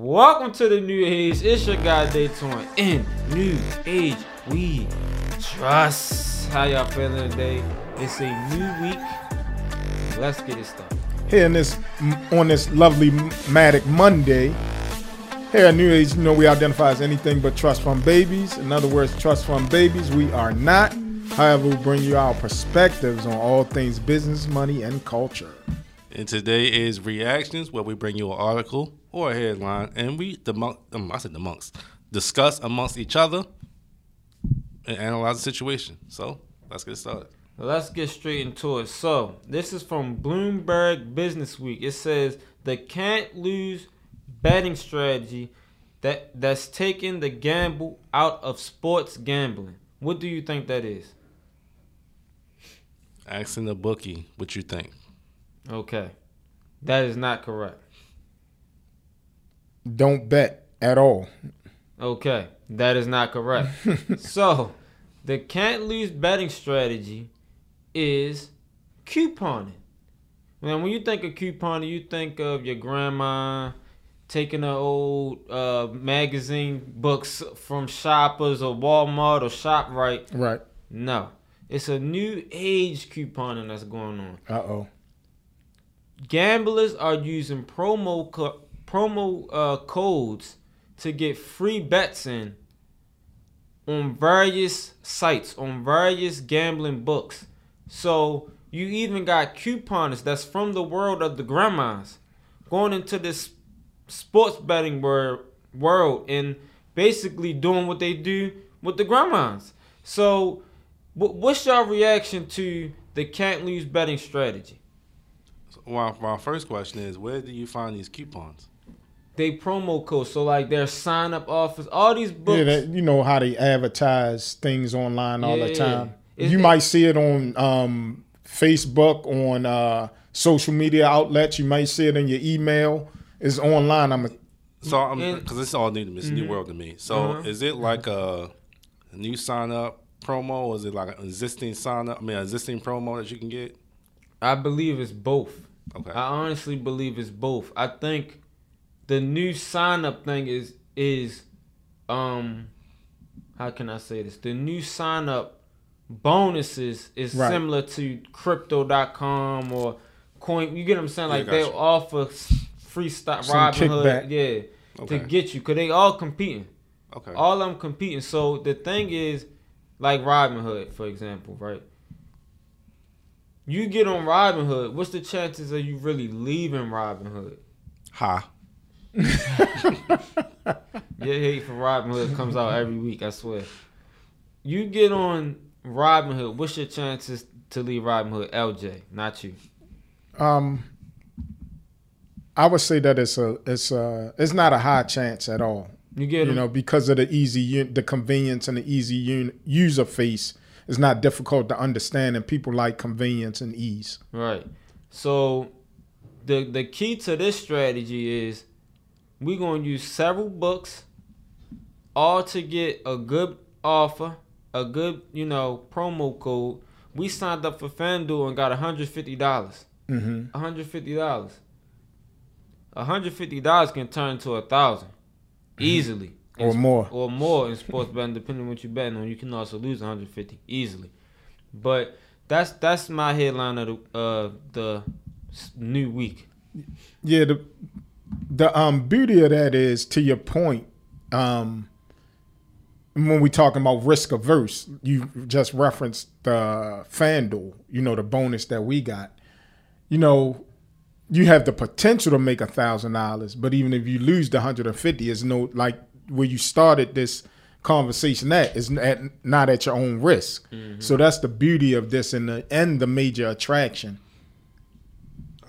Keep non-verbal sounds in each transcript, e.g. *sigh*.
Welcome to the new age. It's your guy Dayton. In new age, we trust. How y'all feeling today? It's a new week. Let's get it started. Here in this on this lovely Matic Monday. Here at New Age, you know we identify as anything but trust fund babies. In other words, trust fund babies, we are not. However, we bring you our perspectives on all things business, money, and culture. And today is reactions, where we bring you an article or a headline, and we the monk, um, I said the monks discuss amongst each other and analyze the situation. So let's get started. Let's get straight into it. So this is from Bloomberg Business Week. It says the can't lose betting strategy that that's taking the gamble out of sports gambling. What do you think that is? Asking the bookie what you think. Okay. That is not correct. Don't bet at all. Okay. That is not correct. *laughs* so, the can't lose betting strategy is couponing. Now, when you think of couponing, you think of your grandma taking the old uh, magazine books from Shoppers or Walmart or ShopRite. Right. No. It's a new age couponing that's going on. Uh oh. Gamblers are using promo co- promo uh, codes to get free bets in on various sites, on various gambling books. So you even got couponers that's from the world of the grandmas going into this sports betting wor- world and basically doing what they do with the grandmas. So, what's your reaction to the can't lose betting strategy? So, well, my first question is, where do you find these coupons? They promo codes, so like their sign up offers, all these books. Yeah, that, you know how they advertise things online all the time. Is you it- might see it on um, Facebook, on uh, social media outlets. You might see it in your email. It's online. I'm a, So, I'm because it's all new to me, it's a new world to me. So, Uh-huh. is it like a, a new sign up promo, or is it like an existing sign up? I mean, an existing promo that you can get? I believe it's both. Okay. I honestly believe it's both. I think the new sign up thing is is um how can I say this? The new sign up bonuses is Right. similar to crypto.com or coin you get what I'm saying? Yeah, Like they gotcha. offer free stock Robinhood, yeah, Okay. to get you cuz they all competing. Okay. All of them competing. So the thing is, like Robinhood, for example, right? You get on Robinhood, what's the chances of you really leaving Robinhood? Ha. *laughs* Your hate for Robinhood comes out every week, I swear. You get on Robinhood, what's your chances to leave Robinhood? LJ, not you. um, I would say that it's a it's a it's not a high chance at all. You get it you know, because of the easy, u- the convenience and the easy un- user face, it's not difficult to understand, and people like convenience and ease. Right. So the the key to this strategy is we're gonna use several books all to get a good offer, a good, you know, promo code. We signed up for FanDuel and got 150. dollars Mm-hmm. $150. $150 can turn to a thousand easily. Or more. Or more in sports betting, depending on what you're betting on. You can also lose 150 easily. But that's that's my headline of the uh, the new week. Yeah, the the um beauty of that is to your point. Um, when we talking about risk averse, you just referenced the FanDuel. You know the bonus that we got. You know, you have the potential to make a thousand dollars, but even if you lose the hundred and fifty, it's no like where you started this conversation at is at, not at your own risk. So that's the beauty of this and the and the major attraction.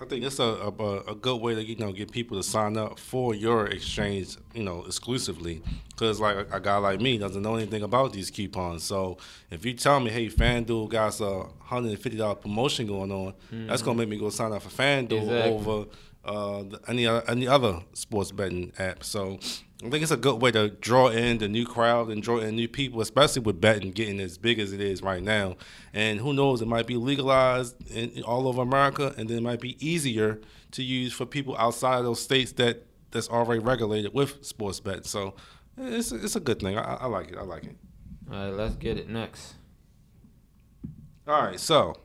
I think it's a, a a good way to you know get people to sign up for your exchange, you know, exclusively. Because like a, a guy like me doesn't know anything about these coupons. So if you tell me, hey, FanDuel got a hundred and fifty dollar promotion going on, that's gonna make me go sign up for FanDuel Exactly. over uh, any any other sports betting app. So I think it's a good way to draw in the new crowd and draw in new people, especially with betting getting as big as it is right now. And who knows, it might be legalized in, all over America, and then it might be easier to use for people outside of those states that that's already regulated with sports betting. So it's it's a good thing. I, I like it. I like it. All right, let's get it next. All right, so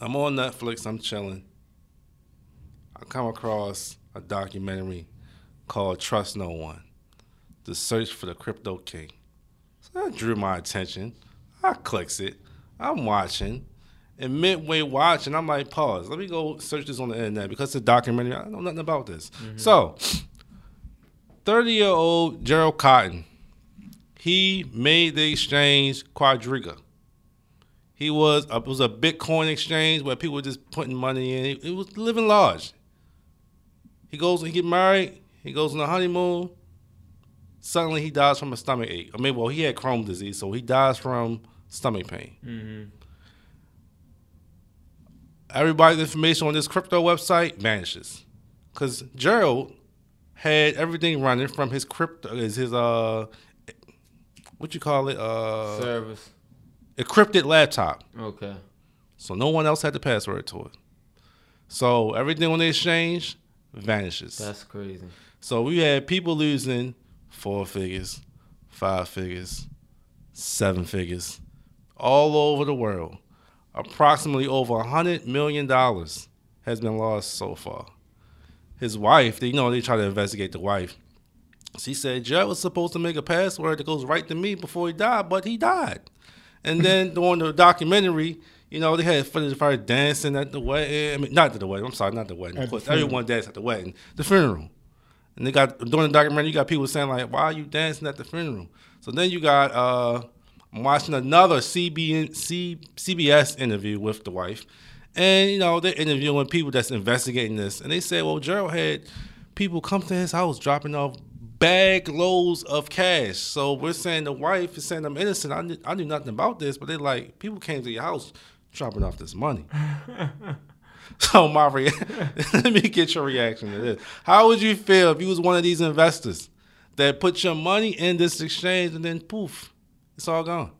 I'm on Netflix. I'm chilling. I come across a documentary called "Trust No One: The Search for the Crypto King." So that drew my attention. I clicks it. I'm watching. And midway watching, I'm like, pause. Let me go search this on the internet because it's a documentary. I know nothing about this. Mm-hmm. So, 30 year old Gerald Cotten, he made the exchange Quadriga. He was a, it was a Bitcoin exchange where people were just putting money in. It, was living large. He goes and get married. He goes on a honeymoon. Suddenly he dies from a stomach ache. I mean, well, he had Crohn's disease, so he dies from stomach pain. Mm-hmm. Everybody's information on this crypto website vanishes because Gerald had everything running from his crypto, is his uh, what you call it, uh, Service. encrypted laptop. Okay. So no one else had the password to it. So everything on the exchange vanishes. That's crazy. So we had people losing four figures, five figures, seven figures, all over the world. Approximately over a hundred million dollars has been lost so far. His wife, they, you know, they try to investigate the wife. She said Jared was supposed to make a password that goes right to me before he died, but he died. And *laughs* then during the documentary, you know, they had footage of her dancing at the wedding. I mean, not at the wedding. I'm sorry, not the wedding. At Of course, everyone danced at the wedding. The funeral. And they got during the documentary, you got people saying like, "Why are you dancing at the funeral?" So then you got uh, I'm watching another CBN, C, CBS interview with the wife, and you know they're interviewing people that's investigating this, and they said, "Well, Gerald had people come to his house dropping off bag loads of cash." So we're saying the wife is saying I'm innocent. I knew, I knew nothing about this, but they're like, people came to your house dropping off this money. *laughs* *laughs* So my rea- *laughs* let me get your reaction to this. How would you feel if you was one of these investors that put your money in this exchange and then poof, it's all gone?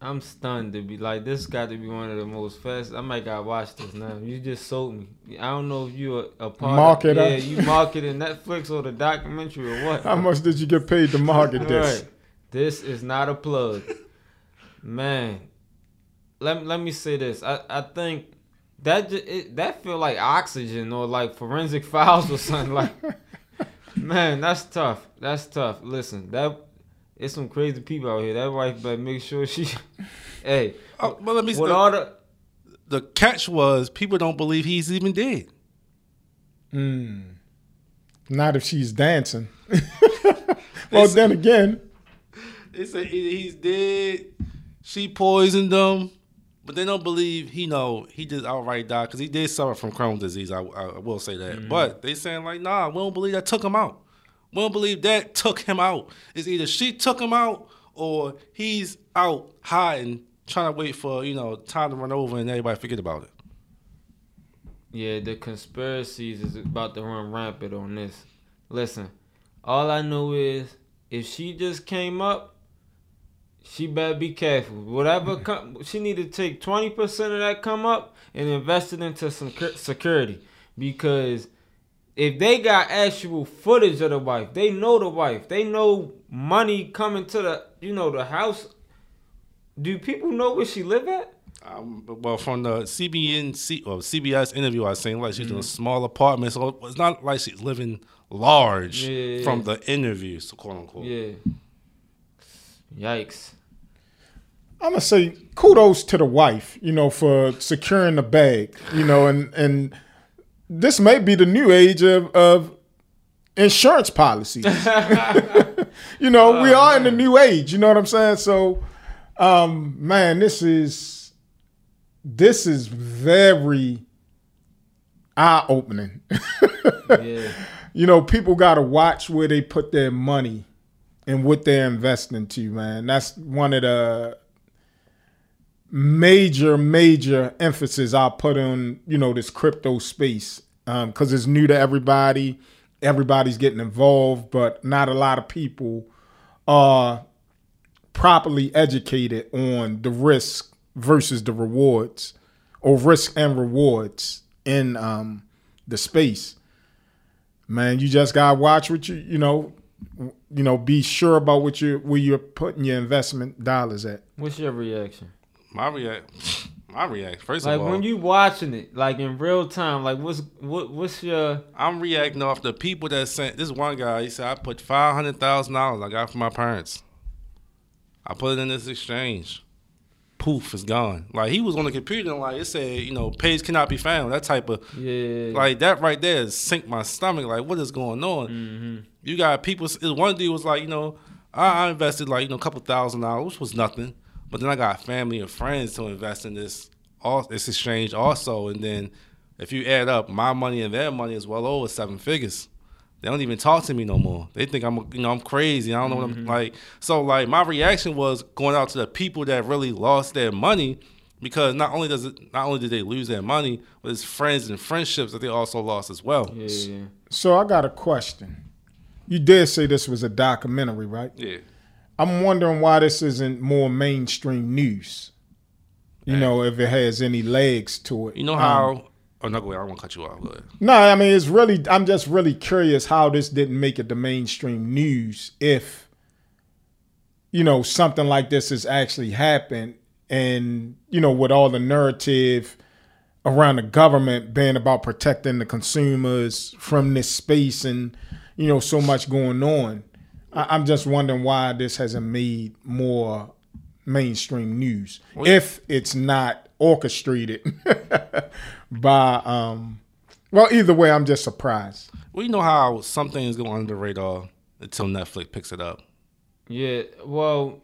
I'm stunned to be like this. Got to be one of the most fast. I might gotta watch this now. You just sold me. I don't know if you a, a part. Of, Marketer. yeah, you marketing Netflix or the documentary or what. *laughs* How much did you get paid to market this? Right. This is not a plug. Man, let, let me say this. I, I think that ju- it, that feel like oxygen or like forensic *laughs* files or something like *laughs* Man, that's tough. That's tough. Listen, that it's some crazy people out here. That wife better make sure she *laughs* Hey, Oh, but let me. with all the the catch was people don't believe he's even dead. Mm. Not if she's dancing. well, then again, They say he's dead. She poisoned him, but they don't believe he know he just outright died because he did suffer from Crohn's disease. I, I, I will say that, mm-hmm. but they saying like, nah, we don't believe that took him out. We don't believe that took him out. It's either she took him out or he's out hiding, trying to wait for you know time to run over and everybody forget about it. Yeah, the conspiracies is about to run rampant on this. Listen, all I know is if she just came up, she better be careful. Whatever come, she need to take twenty percent of that come up and invest it into some security because if they got actual footage of the wife, they know the wife, they know money coming to the you know the house. Do people know where she live at? Um, well, from the CBN, C, or CBS interview, I saying like she's in a small apartment, so it's not like she's living large Yeah. from the interview, so quote unquote. Yeah. Yikes. I'm gonna say kudos to the wife, you know, for securing the bag, you know, and and this may be the new age of of insurance policies. *laughs* you know, we are in the new age. You know what I'm saying? So, um, man, this is this is very eye opening. Yeah. *laughs* you know, people got to watch where they put their money and what they're investing to, man. That's one of the major, major emphasis I put on, you know, this crypto space because it's new to everybody. Everybody's getting involved, but not a lot of people are properly educated on the risk versus the rewards or risk and rewards in um, the space. Man, you just gotta watch what you you know, you know, be sure about what you where you're putting your investment dollars at. What's your reaction? My react, my react. First Like of all, when you watching it, like in real time, like what's what what's your I'm reacting off the people that sent. This one guy, he said, I put five hundred thousand dollars I got from my parents. I put it in this exchange. Poof, it's gone. Like he was on the computer and like it said, you know, page cannot be found. That type of yeah like that right there sink my stomach. Like what is going on? mm-hmm. You got people. One dude was like, you know, I, I invested like you know a couple thousand dollars, which was nothing. But then I got family and friends to invest in this all this exchange also, and then if you add up my money and their money is well over seven figures. They don't even talk to me no more. They think I'm, you know, I'm crazy. I don't know what I'm mm-hmm. like. So like my reaction was going out to the people that really lost their money because not only does it, not only did they lose their money, but it's friends and friendships that they also lost as well. yeah yeah So I got a question. You did say this was a documentary, right? Yeah. I'm wondering why this isn't more mainstream news. You know, if it has any legs to it. You know Um, how? oh no, go ahead. I won't to cut you off. Go ahead. No, I mean it's really. I'm just really curious how this didn't make it the mainstream news. If you know something like this has actually happened, and you know with all the narrative around the government being about protecting the consumers from this space, and you know so much going on, I, I'm just wondering why this hasn't made more mainstream news if it's not orchestrated *laughs* by um well either way i'm just surprised Well, you know how some things go under the radar until Netflix picks it up. Yeah, well,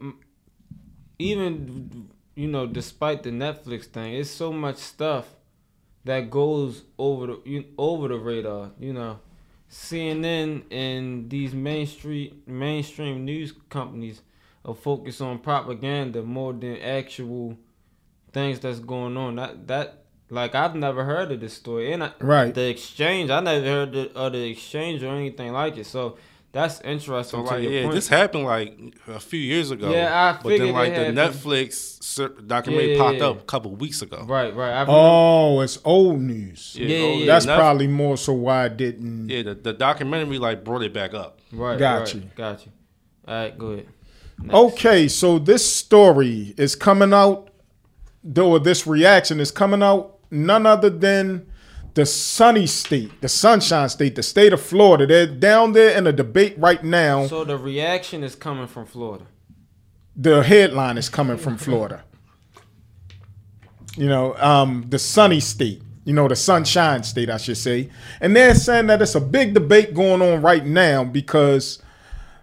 even you know, despite the Netflix thing, it's so much stuff that goes over the over the radar. You know, CNN and these mainstream mainstream news companies are focused on propaganda more than actual things that's going on. That that like I've never heard of this story, and I, Right. the exchange I never heard the, of the exchange or anything like it. So. That's interesting. So to like, your yeah, point. this happened like a few years ago. Yeah, I But figured then like the happened. Netflix cer- documentary Yeah, popped yeah, up a couple weeks ago. Right, right. I've oh it's old news Yeah, yeah, yeah. that's probably more so why it didn't Yeah, the, the documentary like brought it back up. right, Got right, you. got you. All right, go ahead. Next. okay so this story is coming out though this reaction is coming out none other than the sunny state the sunshine state the state of florida they're down there in a debate right now So the reaction is coming from Florida. the headline is coming from Florida. You know, um, the sunny state, you know, the sunshine state, I should say. And they're saying that it's a big debate going on right now because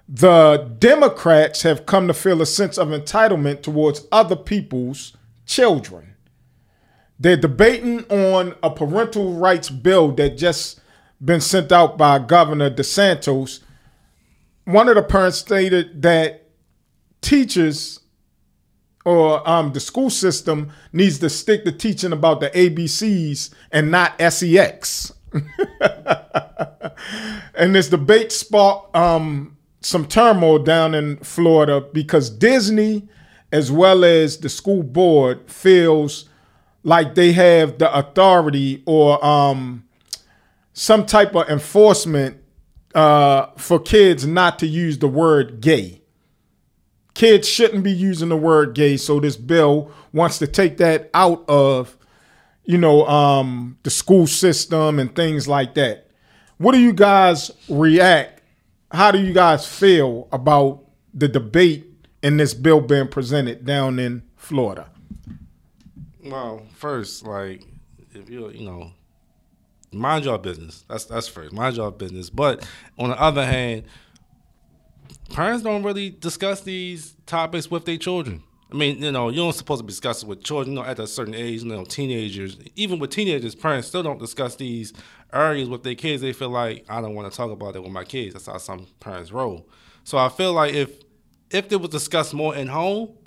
the Democrats have come to feel a sense of entitlement towards other people's children. They're debating on a parental rights bill that just been sent out by Governor DeSantis. One of the parents stated that teachers or um, the school system needs to stick to teaching about the ABCs and not sex. *laughs* and this debate sparked um, some turmoil down in Florida because Disney, as well as the school board, feels like they have the authority or um, some type of enforcement uh, for kids not to use the word gay. Kids shouldn't be using the word gay, so this bill wants to take that out of, you know, um, the school system and things like that. What do you guys react? How do you guys feel about the debate in this bill being presented down in Florida? Well, first, like if you you know, mind your business. That's that's first. Mind your business. But on the other hand, parents don't really discuss these topics with their children. I mean, you know, you don't supposed to discuss it with children. You know, at a certain age, you know, teenagers. Even with teenagers, parents still don't discuss these areas with their kids. They feel like I don't want to talk about it with my kids. That's how some parents roll. So I feel like if if it was discussed more in home,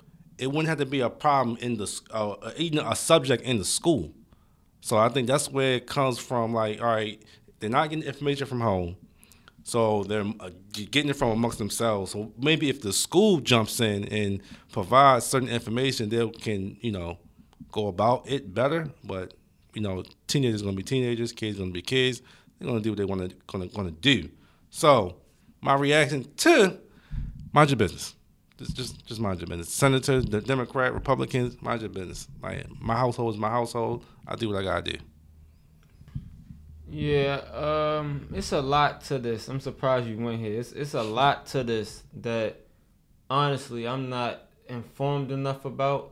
it wouldn't have to be a problem in the uh, even a subject in the school. So I think that's where it comes from. Like, all right, they're not getting information from home, so they're uh, getting it from amongst themselves. So maybe if the school jumps in and provides certain information, they can you know go about it better. But you know, teenagers are gonna be teenagers, kids are gonna be kids. they're gonna do what they want to gonna gonna do. So my reaction to mind your business. Just just just mind your business. Senator, the Democrat, Republicans, mind your business. Like my household is my household. I do what I gotta do. Yeah, um, it's a lot to this. I'm surprised you went here. It's it's a lot to this that honestly I'm not informed enough about.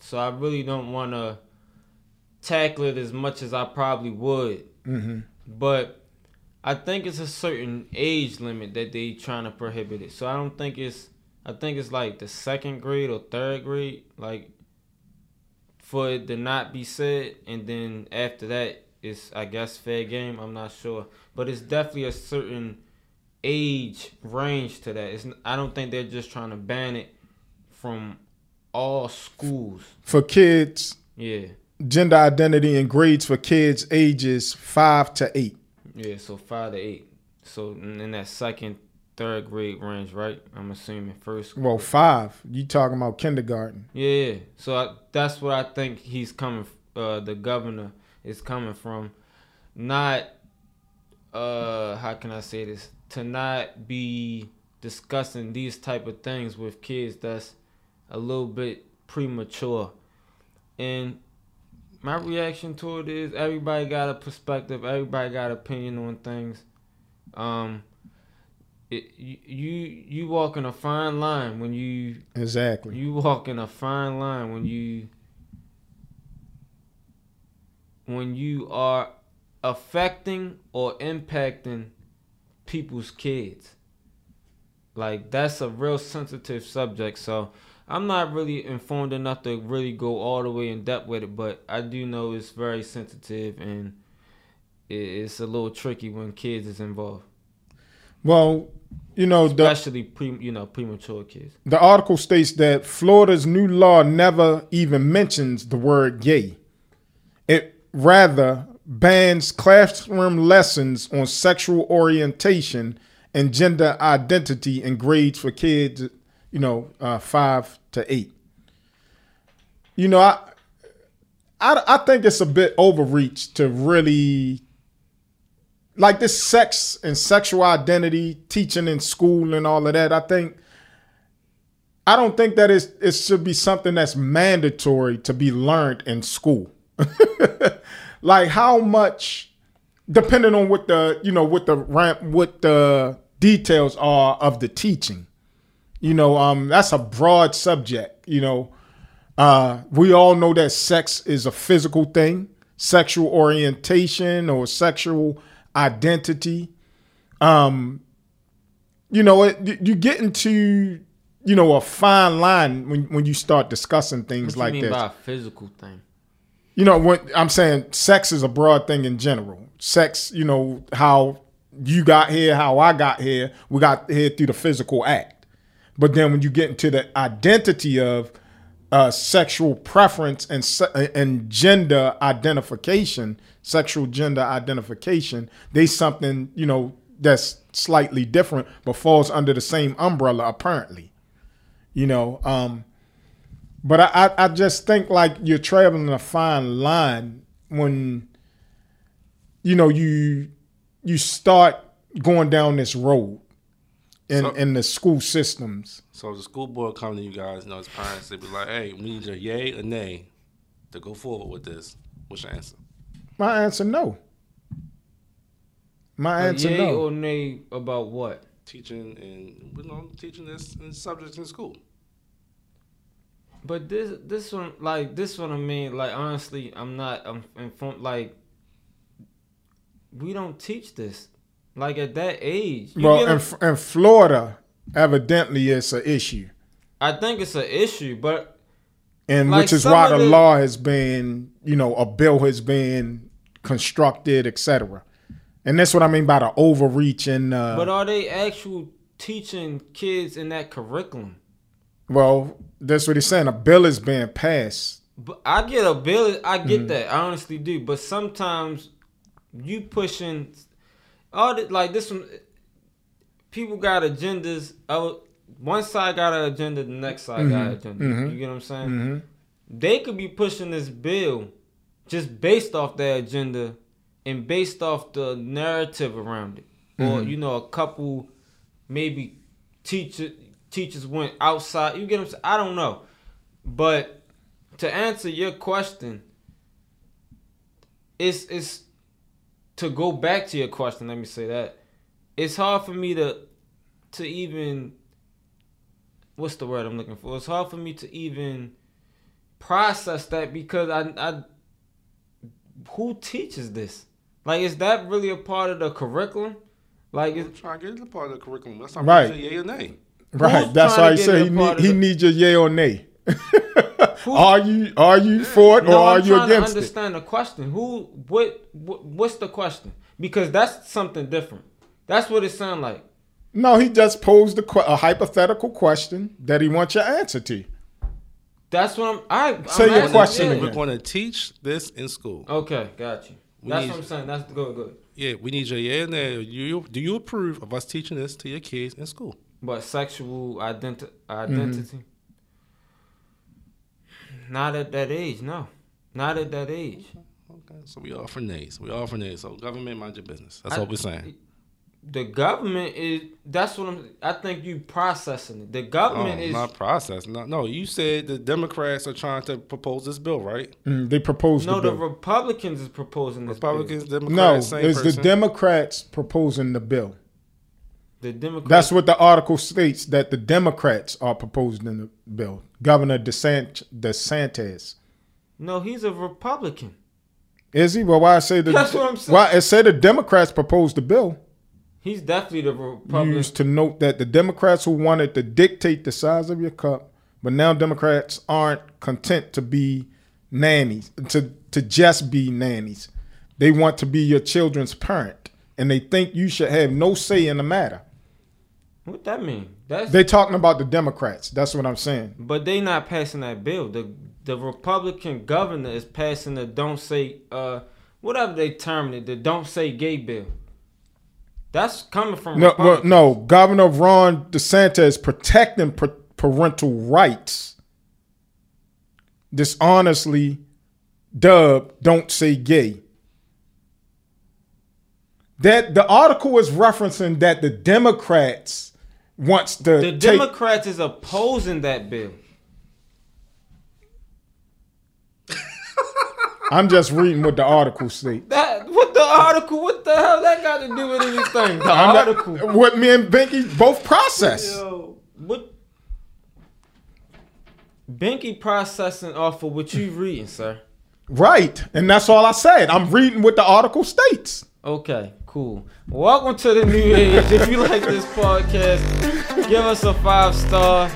So I really don't want to tackle it as much as I probably would. Mm-hmm. But I think it's a certain age limit that they trying to prohibit it. So I don't think it's I think it's like the second grade or third grade, like for it to not be said, and then after that it's I guess fair game. I'm not sure, but it's definitely a certain age range to that. It's I don't think they're just trying to ban it from all schools. For kids, Yeah, gender identity and grades for kids ages five to eight. yeah. So five to eight. So in in that second, third grade range, right? I'm assuming first. Well, five. You talking about kindergarten? Yeah, so I, that's what I think he's coming. Uh, the governor is coming from, not. Uh, how can I say this? To not be discussing these type of things with kids that's a little bit premature, and my reaction to it is everybody got a perspective, everybody got opinion on things. Um, it, you you you walking a fine line when you Exactly. you walk in a fine line when you when you are affecting or impacting people's kids. Like that's a real sensitive subject. So I'm not really informed enough to really go all the way in depth with it, but I do know it's very sensitive and it's a little tricky when kids is involved, Well, you know the especially pre you know premature kids. the article states that Florida's new law never even mentions the word gay. It rather bans classroom lessons on sexual orientation and gender identity in grades for kids, you know, uh, five to eight. You know, I, I, I think it's a bit overreach to really like this sex and sexual identity teaching in school and all of that. I think I don't think that it should be something that's mandatory to be learned in school. *laughs* like how much, depending on what the you know what the ramp what the details are of the teaching. You know, um, that's a broad subject. You know, uh, we all know that sex is a physical thing, sexual orientation or sexual identity. Um, you know, it, you get into you know a fine line when when you start discussing things What like you mean this. by a physical thing? You know, when I'm saying sex is a broad thing in general. Sex, you know, how you got here, how I got here, we got here through the physical act. But then when you get into the identity of uh, sexual preference and and gender identification, sexual gender identification, they something you know that's slightly different, but falls under the same umbrella apparently. You know, um, but I, I, just think like you're traveling a fine line when you know you you start going down this road in, So- in the school systems. So the school board come to you guys, you know, as parents, they be like, "Hey, we need a yay or nay to go forward with this." What's your answer? My answer no. My answer yay no. or nay about what? Teaching and you know, teaching this in subjects in school. But this this one like this one I mean like honestly I'm not I'm informed like we don't teach this like at that age. You well, in, a- F- in Florida, evidently it's an issue, I think it's an issue, but and Like which is why the the- law has been, you know, a bill has been constructed, etc. And that's what I mean by the overreach and uh, but are they actual teaching kids in that curriculum? well, that's what he's saying. A bill is being passed. But I get a bill. I get Mm-hmm. that. I honestly do. But sometimes you pushing all the, like this one. People got agendas. Other, one side got an agenda. The next side got an agenda. Mhm. You get what I'm saying? hmm They could be pushing this bill just based off their agenda, and based off the narrative around it, or Mm-hmm. you know, a couple maybe teacher teachers went outside. You get what I'm saying? I don't know, but to answer your question, it's it's to go back to your question. Let me say that it's hard for me to to even what's the word I'm looking for? It's hard for me to even process that because I I who teaches this? Like, is that really a part of the curriculum? Like, is, I'm trying to get it a part of the curriculum. That's not Right. right. yay or nay. Right. Who's That's why to he get said he need he the- needs your yay or nay. *laughs* are you are you for it or no, are I'm you trying to against it? understand the question. Who? What, what? What's the question? Because that's something different. That's what it sounds like. No, he just posed a, a hypothetical question that he wants your answer to. That's what I'm. I, I'm Say your question yeah. again. We're going to teach this in school. Okay, got you. We That's what I'm saying. That's good. Good. Yeah, we need your or nay. You, do you approve of us teaching this to your kids in school? But sexual identi- Mm-hmm. identity. Not at that age. No. Not at that age. Okay, so we all for nays. We all for nays. So government, mind your business. That's I- what we're saying. The government is. That's what I'm. I think you processing it. The Oh, government is. not process. No, no. You said the Democrats are trying to propose this bill, right? Mm, they proposed no, the the. Republicans is proposing this. bill. Republicans, no, Democrats, same it's person. the Democrats proposing the bill. The Democrats. That's what the article states that the Democrats are proposing in the bill. Governor DeSant- DeSantis. No, he's a Republican. Is he? Well, why I say the That's what I'm saying. why it said the Democrats proposed the bill. He's definitely the Republican. Used to note that the Democrats who wanted to dictate the size of your cup, but now Democrats aren't content to be nannies, to to just be nannies. They want to be your children's parent, and they think you should have no say in the matter. What that mean? That's. They talking about the Democrats. That's what I'm saying. but they not passing that bill. The the Republican governor is passing the don't say uh whatever they term it the don't say gay bill. That's coming from No, well, no. Governor Ron DeSantis protecting pa- parental rights. Dishonestly, dub don't say gay. That the article is referencing that the Democrats wants to The take. Democrats is opposing that bill. *laughs* I'm just reading what the article states. That what the article? What the hell that got to do with anything? The *laughs* I'm not- article. what me and Binky both process. Yo, what? Binky processing off of what you reading, sir. Right, and that's all I said. I'm reading what the article states. Okay, cool. Welcome to the new age. If you like this podcast, give us a five star.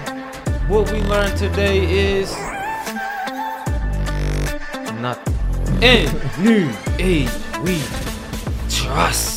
What we learned today is nothing. In new age, we trust.